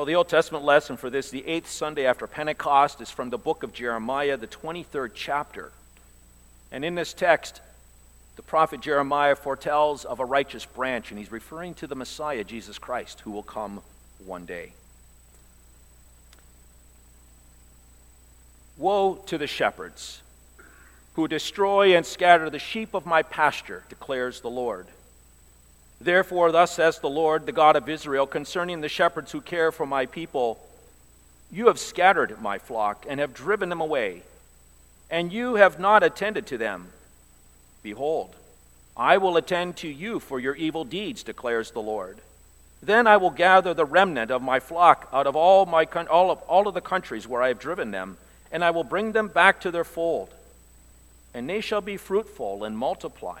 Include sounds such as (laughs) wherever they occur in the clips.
Well, the Old Testament lesson for this, the eighth Sunday after Pentecost, is from the book of Jeremiah, the 23rd chapter. And in this text, the prophet Jeremiah foretells of a righteous branch, and he's referring to the Messiah, Jesus Christ, who will come one day. Woe to the shepherds who destroy and scatter the sheep of my pasture, declares the Lord. Therefore, thus says the Lord, the God of Israel, concerning the shepherds who care for my people You have scattered my flock and have driven them away, and you have not attended to them. Behold, I will attend to you for your evil deeds, declares the Lord. Then I will gather the remnant of my flock out of all, my, all, of, all of the countries where I have driven them, and I will bring them back to their fold, and they shall be fruitful and multiply.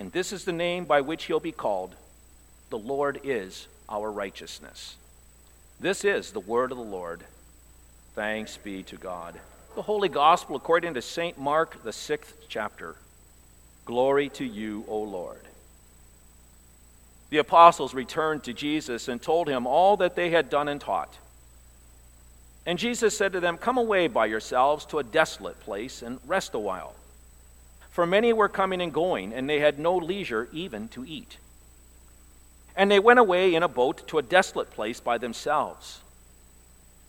And this is the name by which he'll be called The Lord is our righteousness. This is the word of the Lord. Thanks be to God. The Holy Gospel according to St. Mark, the sixth chapter. Glory to you, O Lord. The apostles returned to Jesus and told him all that they had done and taught. And Jesus said to them, Come away by yourselves to a desolate place and rest a while. For many were coming and going, and they had no leisure even to eat. And they went away in a boat to a desolate place by themselves.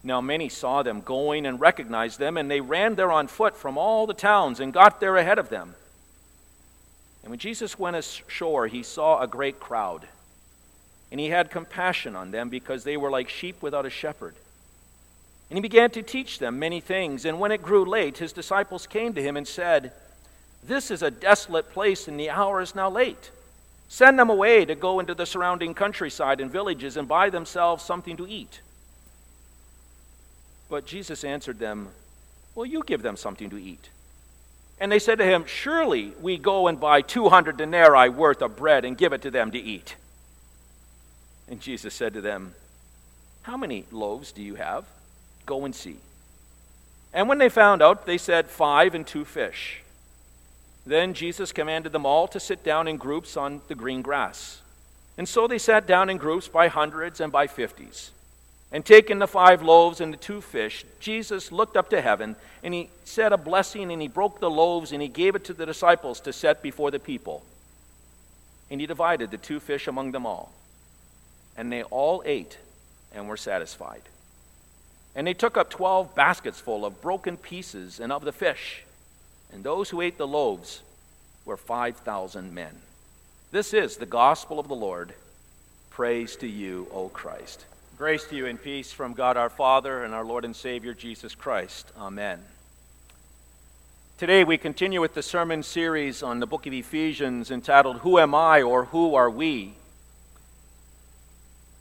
Now many saw them going and recognized them, and they ran there on foot from all the towns and got there ahead of them. And when Jesus went ashore, he saw a great crowd. And he had compassion on them because they were like sheep without a shepherd. And he began to teach them many things. And when it grew late, his disciples came to him and said, this is a desolate place, and the hour is now late. Send them away to go into the surrounding countryside and villages and buy themselves something to eat. But Jesus answered them, Well, you give them something to eat. And they said to him, Surely we go and buy 200 denarii worth of bread and give it to them to eat. And Jesus said to them, How many loaves do you have? Go and see. And when they found out, they said, Five and two fish. Then Jesus commanded them all to sit down in groups on the green grass. And so they sat down in groups by hundreds and by fifties. And taking the five loaves and the two fish, Jesus looked up to heaven and he said a blessing and he broke the loaves and he gave it to the disciples to set before the people. And he divided the two fish among them all. And they all ate and were satisfied. And they took up twelve baskets full of broken pieces and of the fish. And those who ate the loaves were 5,000 men. This is the gospel of the Lord. Praise to you, O Christ. Grace to you and peace from God our Father and our Lord and Savior Jesus Christ. Amen. Today we continue with the sermon series on the book of Ephesians entitled Who Am I or Who Are We?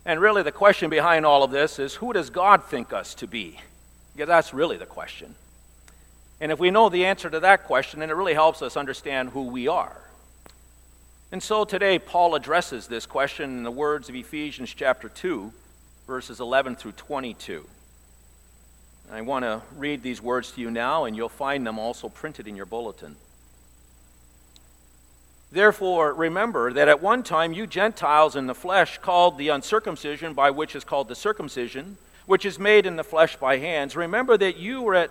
And really, the question behind all of this is who does God think us to be? Because that's really the question. And if we know the answer to that question, then it really helps us understand who we are. And so today, Paul addresses this question in the words of Ephesians chapter 2, verses 11 through 22. I want to read these words to you now, and you'll find them also printed in your bulletin. Therefore, remember that at one time you Gentiles in the flesh called the uncircumcision by which is called the circumcision, which is made in the flesh by hands, remember that you were at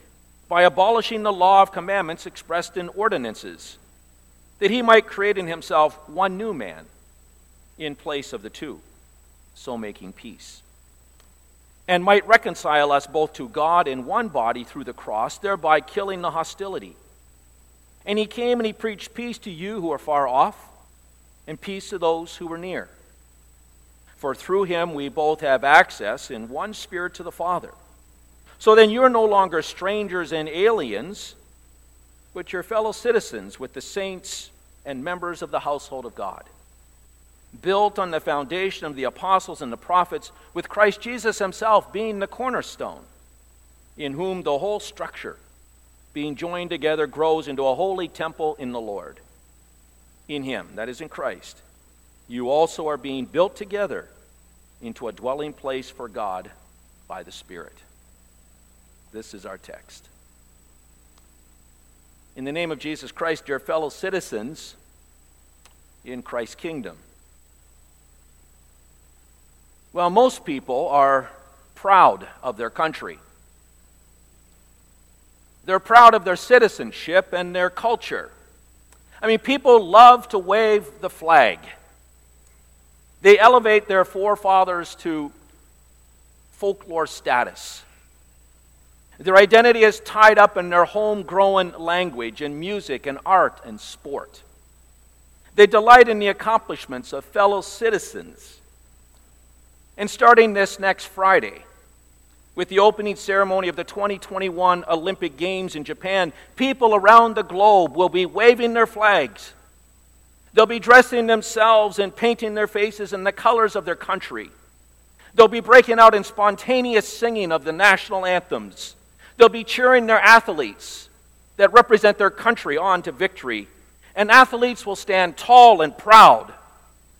by abolishing the law of commandments expressed in ordinances, that he might create in himself one new man in place of the two, so making peace. and might reconcile us both to God in one body through the cross, thereby killing the hostility. And he came and he preached peace to you who are far off, and peace to those who are near. For through him we both have access in one spirit to the Father. So then you're no longer strangers and aliens, but you're fellow citizens with the saints and members of the household of God built on the foundation of the apostles and the prophets, with Christ Jesus himself being the cornerstone, in whom the whole structure, being joined together, grows into a holy temple in the Lord. In him, that is in Christ, you also are being built together into a dwelling place for God by the Spirit. This is our text. In the name of Jesus Christ, dear fellow citizens in Christ's kingdom, well, most people are proud of their country. They're proud of their citizenship and their culture. I mean, people love to wave the flag. They elevate their forefathers to folklore status. Their identity is tied up in their homegrown language and music and art and sport. They delight in the accomplishments of fellow citizens and starting this next Friday, with the opening ceremony of the 2021 Olympic Games in Japan, people around the globe will be waving their flags. They'll be dressing themselves and painting their faces in the colors of their country. They'll be breaking out in spontaneous singing of the national anthems. They'll be cheering their athletes that represent their country on to victory. And athletes will stand tall and proud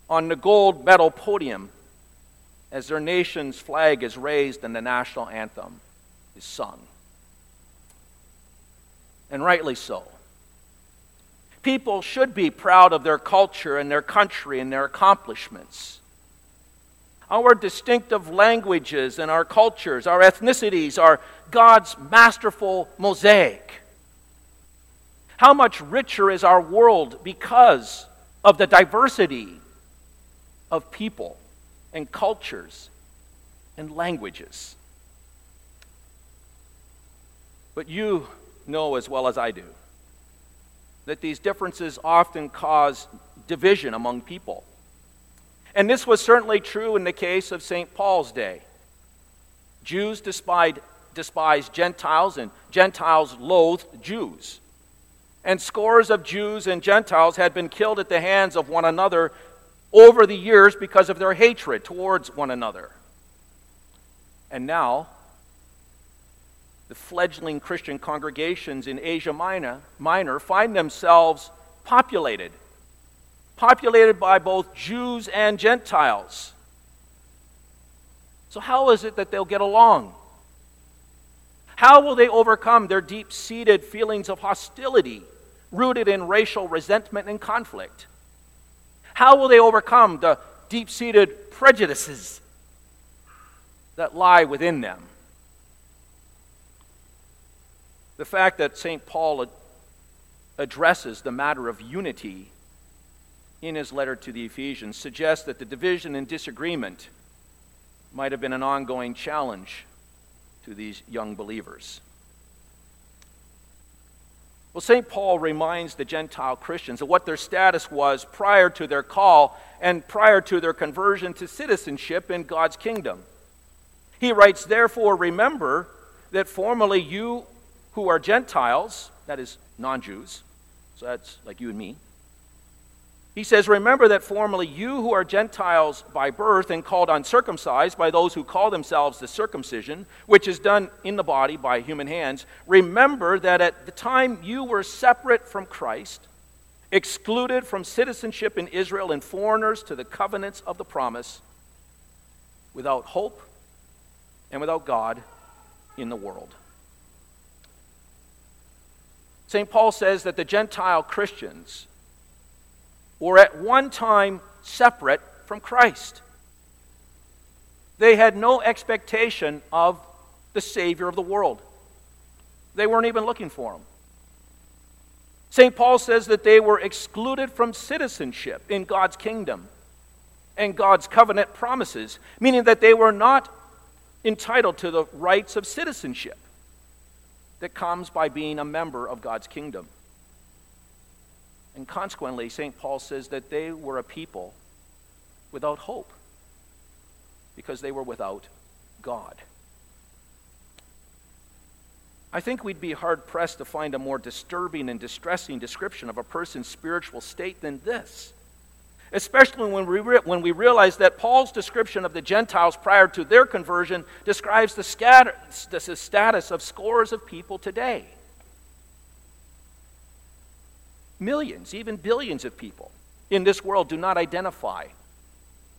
on the gold medal podium as their nation's flag is raised and the national anthem is sung. And rightly so. People should be proud of their culture and their country and their accomplishments. Our distinctive languages and our cultures, our ethnicities, are God's masterful mosaic. How much richer is our world because of the diversity of people and cultures and languages. But you know as well as I do that these differences often cause division among people. And this was certainly true in the case of St. Paul's day. Jews despised, despised Gentiles, and Gentiles loathed Jews. And scores of Jews and Gentiles had been killed at the hands of one another over the years because of their hatred towards one another. And now, the fledgling Christian congregations in Asia Minor, Minor find themselves populated, populated by both Jews and Gentiles. So, how is it that they'll get along? How will they overcome their deep seated feelings of hostility rooted in racial resentment and conflict? How will they overcome the deep seated prejudices that lie within them? The fact that St. Paul addresses the matter of unity in his letter to the Ephesians suggests that the division and disagreement might have been an ongoing challenge to these young believers. Well, St. Paul reminds the Gentile Christians of what their status was prior to their call and prior to their conversion to citizenship in God's kingdom. He writes, Therefore, remember that formerly you who are Gentiles, that is, non Jews, so that's like you and me, he says, Remember that formerly you who are Gentiles by birth and called uncircumcised by those who call themselves the circumcision, which is done in the body by human hands, remember that at the time you were separate from Christ, excluded from citizenship in Israel, and foreigners to the covenants of the promise, without hope and without God in the world. St. Paul says that the Gentile Christians were at one time separate from Christ. They had no expectation of the Savior of the world. They weren't even looking for him. St. Paul says that they were excluded from citizenship in God's kingdom and God's covenant promises, meaning that they were not entitled to the rights of citizenship that comes by being a member of God's kingdom. And consequently, St. Paul says that they were a people without hope because they were without God. I think we'd be hard pressed to find a more disturbing and distressing description of a person's spiritual state than this. Especially when we, re- when we realize that Paul's description of the Gentiles prior to their conversion describes the, scatter- the status of scores of people today. Millions, even billions of people in this world do not identify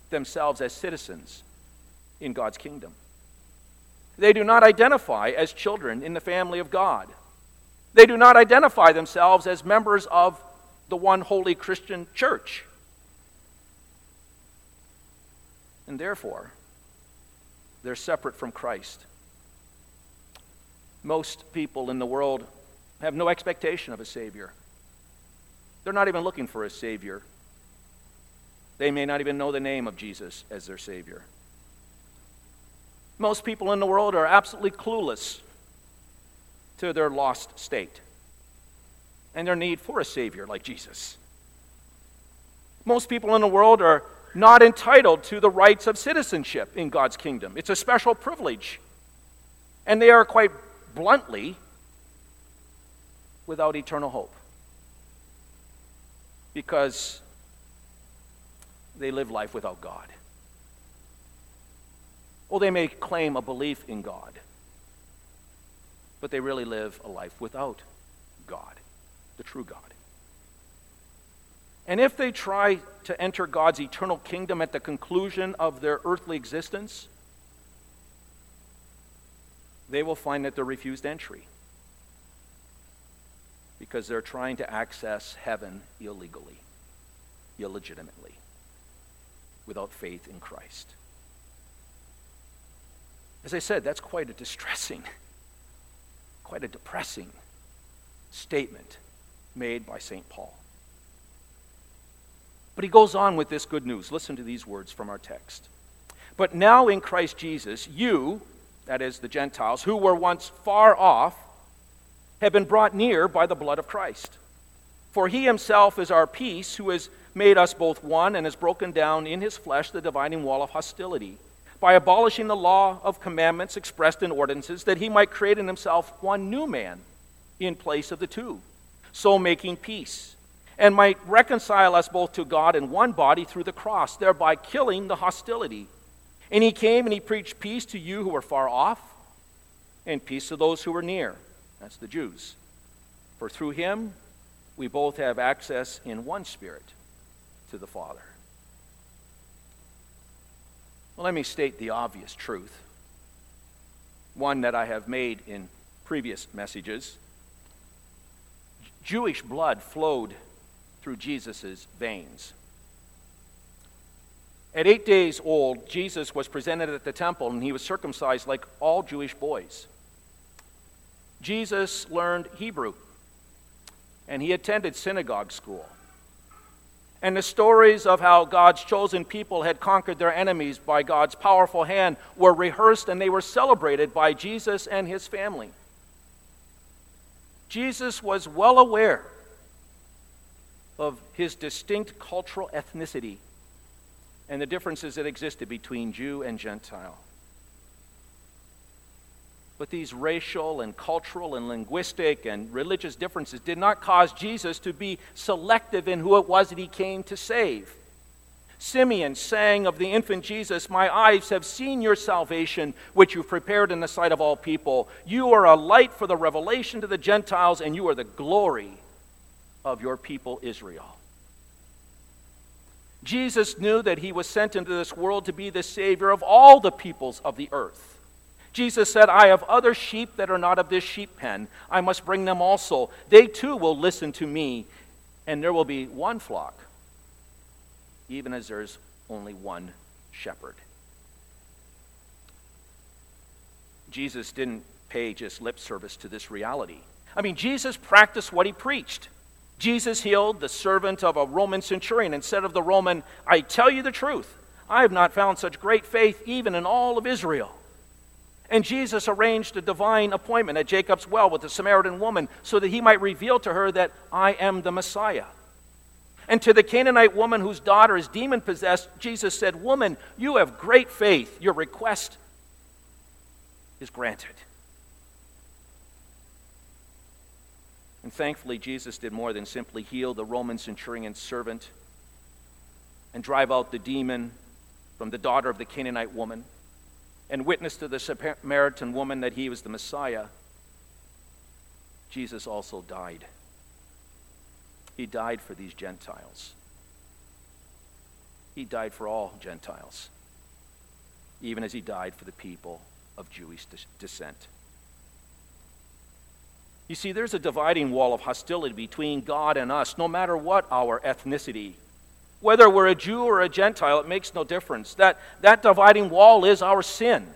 themselves as citizens in God's kingdom. They do not identify as children in the family of God. They do not identify themselves as members of the one holy Christian church. And therefore, they're separate from Christ. Most people in the world have no expectation of a Savior. They're not even looking for a Savior. They may not even know the name of Jesus as their Savior. Most people in the world are absolutely clueless to their lost state and their need for a Savior like Jesus. Most people in the world are not entitled to the rights of citizenship in God's kingdom. It's a special privilege. And they are quite bluntly without eternal hope because they live life without God. Or they may claim a belief in God, but they really live a life without God, the true God. And if they try to enter God's eternal kingdom at the conclusion of their earthly existence, they will find that they're refused entry because they're trying to access heaven illegally, illegitimately, without faith in Christ. As I said, that's quite a distressing, (laughs) quite a depressing statement made by St. Paul. But he goes on with this good news. Listen to these words from our text. But now in Christ Jesus, you, that is the Gentiles, who were once far off, have been brought near by the blood of Christ. For he himself is our peace, who has made us both one and has broken down in his flesh the dividing wall of hostility by abolishing the law of commandments expressed in ordinances, that he might create in himself one new man in place of the two, so making peace, and might reconcile us both to God in one body through the cross, thereby killing the hostility. And he came and he preached peace to you who were far off, and peace to those who were near. That's the Jews. For through him we both have access in one spirit to the Father. Well, let me state the obvious truth, one that I have made in previous messages. Jewish blood flowed through Jesus' veins. At eight days old, Jesus was presented at the temple and he was circumcised like all Jewish boys. Jesus learned Hebrew and he attended synagogue school and the stories of how God's chosen people had conquered their enemies by God's powerful hand were rehearsed and they were celebrated by Jesus and his family. Jesus was well aware of his distinct cultural ethnicity and the differences that existed between Jew and Gentile. But these racial and cultural and linguistic and religious differences did not cause Jesus to be selective in who it was that he came to save. Simeon sang of the infant Jesus, My eyes have seen your salvation, which you've prepared in the sight of all people. You are a light for the revelation to the Gentiles, and you are the glory of your people Israel. Jesus knew that he was sent into this world to be the Savior of all the peoples of the earth. Jesus said, I have other sheep that are not of this sheep pen. I must bring them also. They too will listen to me, and there will be one flock, even as there's only one shepherd. Jesus didn't pay just lip service to this reality. I mean, Jesus practiced what he preached. Jesus healed the servant of a Roman centurion and said of the Roman, I tell you the truth, I have not found such great faith even in all of Israel. And Jesus arranged a divine appointment at Jacob's well with the Samaritan woman so that he might reveal to her that I am the Messiah. And to the Canaanite woman whose daughter is demon possessed, Jesus said, Woman, you have great faith. Your request is granted. And thankfully, Jesus did more than simply heal the Roman centurion's servant and drive out the demon from the daughter of the Canaanite woman and witness to the Samaritan woman that he was the Messiah. Jesus also died. He died for these Gentiles. He died for all Gentiles, even as he died for the people of Jewish descent. You see, there's a dividing wall of hostility between God and us, no matter what our ethnicity. Whether we're a Jew or a Gentile, it makes no difference. That, that dividing wall is our sin,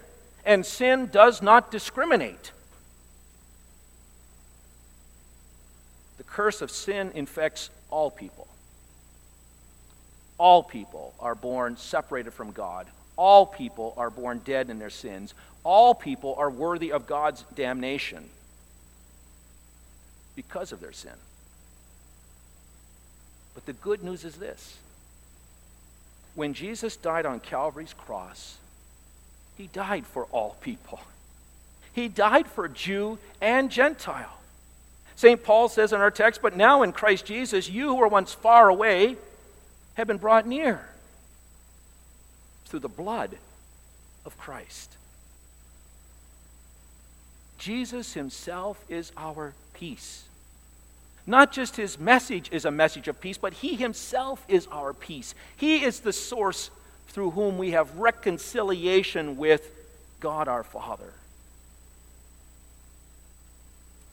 and sin does not discriminate. The curse of sin infects all people. All people are born separated from God. All people are born dead in their sins. All people are worthy of God's damnation because of their sin. But the good news is this when Jesus died on Calvary's cross, he died for all people. He died for Jew and Gentile. St. Paul says in our text, But now in Christ Jesus, you who were once far away have been brought near through the blood of Christ. Jesus himself is our peace. Not just his message is a message of peace, but he himself is our peace. He is the source through whom we have reconciliation with God our Father.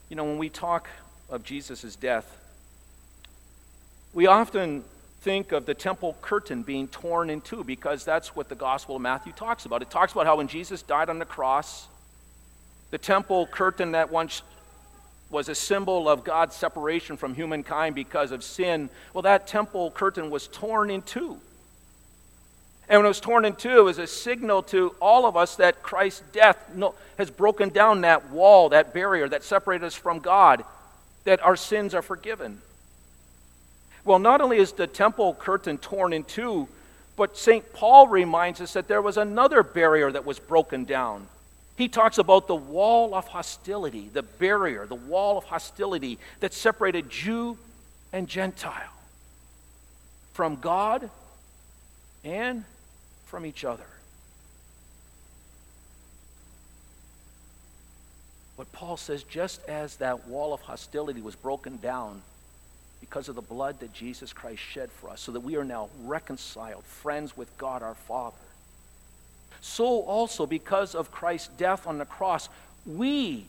You know, when we talk of Jesus' death, we often think of the temple curtain being torn in two because that's what the Gospel of Matthew talks about. It talks about how when Jesus died on the cross, the temple curtain that once was a symbol of God's separation from humankind because of sin. Well, that temple curtain was torn in two. And when it was torn in two, it was a signal to all of us that Christ's death has broken down that wall, that barrier that separated us from God, that our sins are forgiven. Well, not only is the temple curtain torn in two, but St. Paul reminds us that there was another barrier that was broken down. He talks about the wall of hostility, the barrier, the wall of hostility that separated Jew and Gentile from God and from each other. But Paul says just as that wall of hostility was broken down because of the blood that Jesus Christ shed for us, so that we are now reconciled, friends with God our Father so also because of Christ's death on the cross, we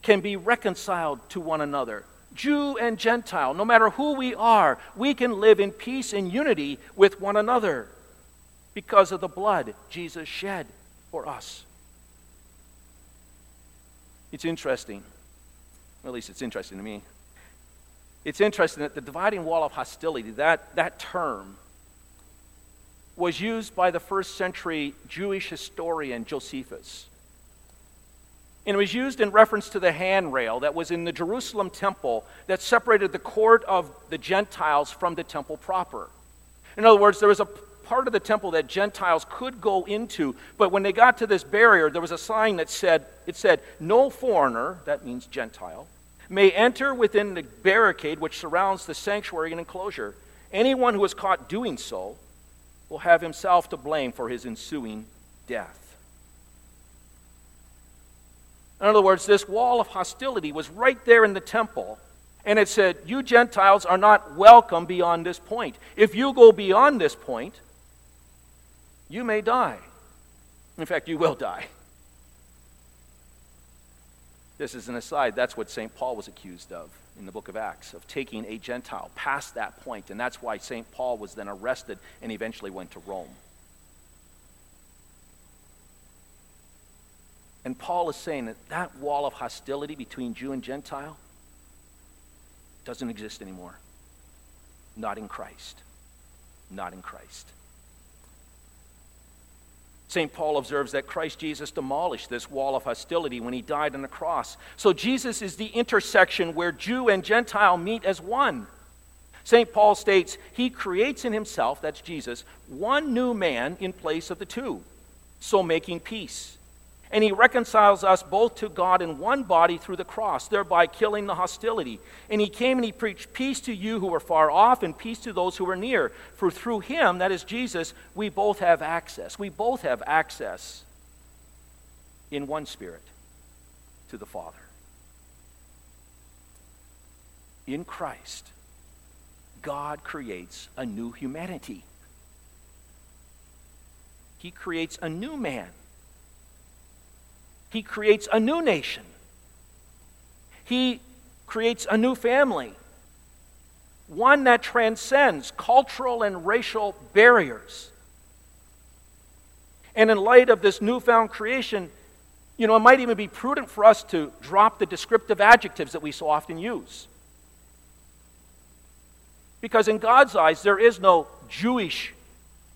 can be reconciled to one another. Jew and Gentile, no matter who we are, we can live in peace and unity with one another because of the blood Jesus shed for us. It's interesting, at least it's interesting to me. It's interesting that the dividing wall of hostility, that, that term, was used by the first century Jewish historian Josephus. And it was used in reference to the handrail that was in the Jerusalem temple that separated the court of the Gentiles from the temple proper. In other words, there was a part of the temple that Gentiles could go into, but when they got to this barrier, there was a sign that said, it said, no foreigner, that means Gentile, may enter within the barricade which surrounds the sanctuary and enclosure. Anyone who is caught doing so will have himself to blame for his ensuing death. In other words, this wall of hostility was right there in the temple, and it said, You Gentiles are not welcome beyond this point. If you go beyond this point, you may die. In fact, you will die. This is an aside. That's what St. Paul was accused of in the book of Acts of taking a Gentile past that point, and that's why St. Paul was then arrested and eventually went to Rome. And Paul is saying that that wall of hostility between Jew and Gentile doesn't exist anymore. Not in Christ. Not in Christ. St. Paul observes that Christ Jesus demolished this wall of hostility when he died on the cross. So Jesus is the intersection where Jew and Gentile meet as one. St. Paul states, He creates in Himself, that's Jesus, one new man in place of the two, so making peace and he reconciles us both to God in one body through the cross, thereby killing the hostility. And he came and he preached peace to you who were far off and peace to those who were near. For through him, that is Jesus, we both have access. We both have access in one spirit to the Father. In Christ, God creates a new humanity. He creates a new man he creates a new nation. He creates a new family, one that transcends cultural and racial barriers. And in light of this newfound creation, you know, it might even be prudent for us to drop the descriptive adjectives that we so often use. Because in God's eyes, there is no Jewish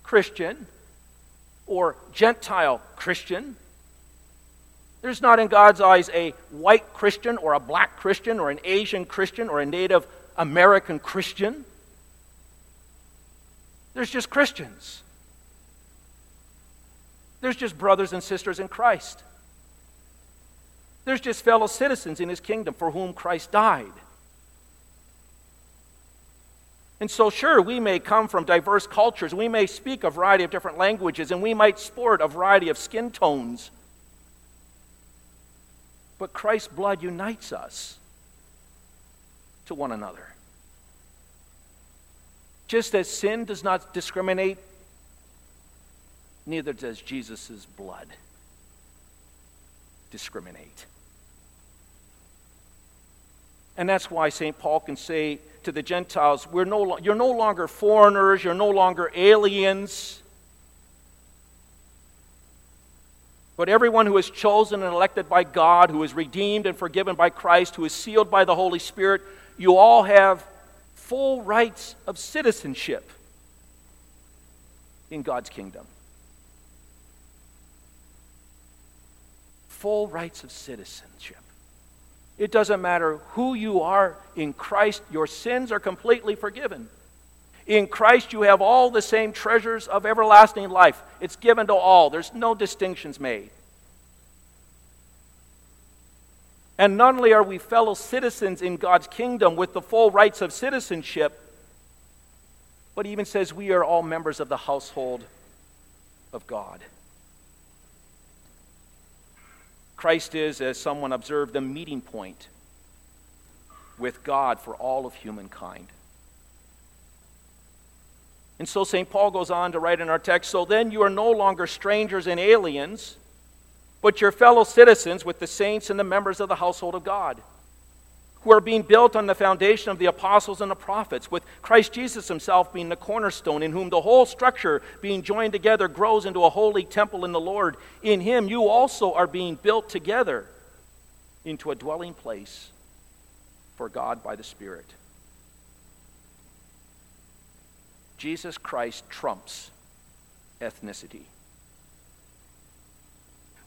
Christian or Gentile Christian. There's not in God's eyes a white Christian or a black Christian or an Asian Christian or a Native American Christian. There's just Christians. There's just brothers and sisters in Christ. There's just fellow citizens in his kingdom for whom Christ died. And so, sure, we may come from diverse cultures. We may speak a variety of different languages, and we might sport a variety of skin tones. But Christ's blood unites us to one another. Just as sin does not discriminate, neither does Jesus' blood discriminate. And that's why St. Paul can say to the Gentiles, We're no, You're no longer foreigners, you're no longer aliens. But everyone who is chosen and elected by God, who is redeemed and forgiven by Christ, who is sealed by the Holy Spirit, you all have full rights of citizenship in God's kingdom. Full rights of citizenship. It doesn't matter who you are in Christ, your sins are completely forgiven. In Christ, you have all the same treasures of everlasting life. It's given to all, there's no distinctions made. And not only are we fellow citizens in God's kingdom with the full rights of citizenship, but he even says we are all members of the household of God. Christ is, as someone observed, the meeting point with God for all of humankind. And so St. Paul goes on to write in our text so then you are no longer strangers and aliens, but your fellow citizens with the saints and the members of the household of God, who are being built on the foundation of the apostles and the prophets, with Christ Jesus himself being the cornerstone, in whom the whole structure, being joined together, grows into a holy temple in the Lord. In him you also are being built together into a dwelling place for God by the Spirit. Jesus Christ trumps ethnicity.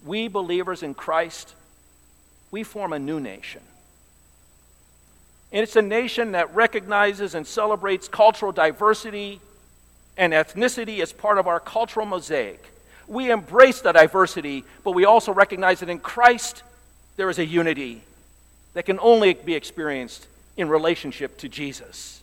We believers in Christ, we form a new nation. And it's a nation that recognizes and celebrates cultural diversity and ethnicity as part of our cultural mosaic. We embrace the diversity, but we also recognize that in Christ there is a unity that can only be experienced in relationship to Jesus.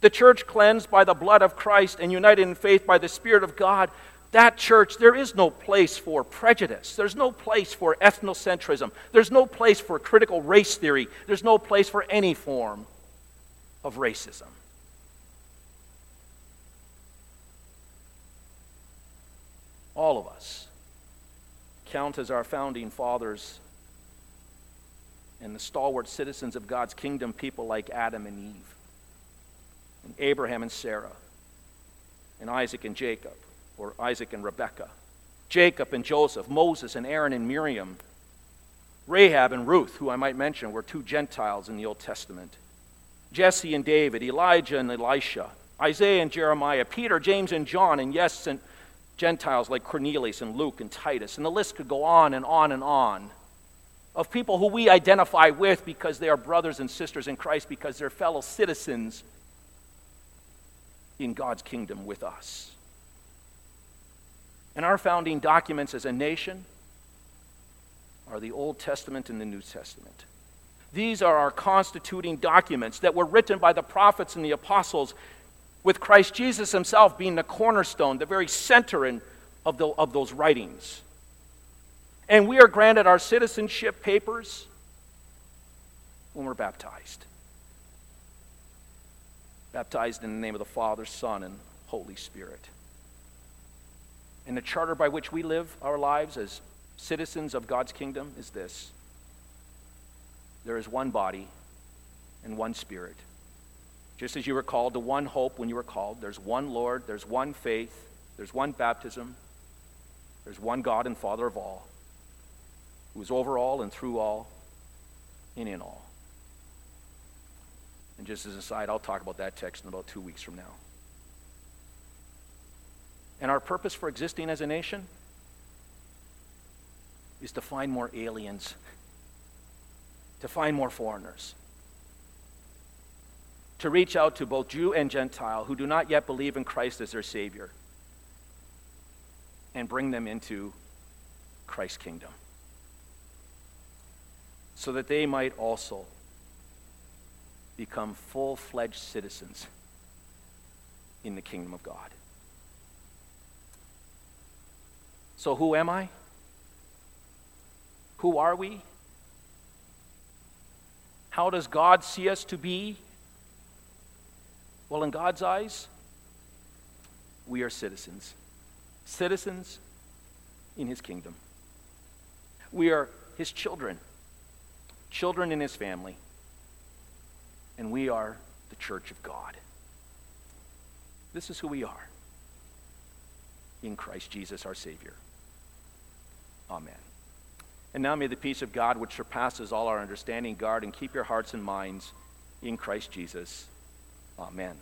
The church cleansed by the blood of Christ and united in faith by the Spirit of God, that church, there is no place for prejudice. There's no place for ethnocentrism. There's no place for critical race theory. There's no place for any form of racism. All of us count as our founding fathers and the stalwart citizens of God's kingdom, people like Adam and Eve and Abraham and Sarah, and Isaac and Jacob, or Isaac and Rebekah, Jacob and Joseph, Moses and Aaron and Miriam, Rahab and Ruth, who I might mention were two Gentiles in the Old Testament, Jesse and David, Elijah and Elisha, Isaiah and Jeremiah, Peter, James and John, and yes, and Gentiles like Cornelius and Luke and Titus, and the list could go on and on and on of people who we identify with because they are brothers and sisters in Christ, because they're fellow citizens in God's kingdom with us. And our founding documents as a nation are the Old Testament and the New Testament. These are our constituting documents that were written by the prophets and the apostles, with Christ Jesus himself being the cornerstone, the very center in, of, the, of those writings. And we are granted our citizenship papers when we're baptized. Baptized in the name of the Father, Son, and Holy Spirit. And the charter by which we live our lives as citizens of God's kingdom is this there is one body and one spirit. Just as you were called to one hope when you were called, there's one Lord, there's one faith, there's one baptism, there's one God and Father of all, who is over all and through all and in all. And just as an aside, I'll talk about that text in about two weeks from now. And our purpose for existing as a nation is to find more aliens, to find more foreigners, to reach out to both Jew and Gentile who do not yet believe in Christ as their Savior and bring them into Christ's kingdom so that they might also become full fledged citizens in the kingdom of God. So, who am I? Who are we? How does God see us to be? Well, in God's eyes, we are citizens. Citizens in His kingdom. We are His children, children in His family. And we are the church of God. This is who we are in Christ Jesus, our Savior. Amen. And now may the peace of God, which surpasses all our understanding, guard and keep your hearts and minds in Christ Jesus. Amen.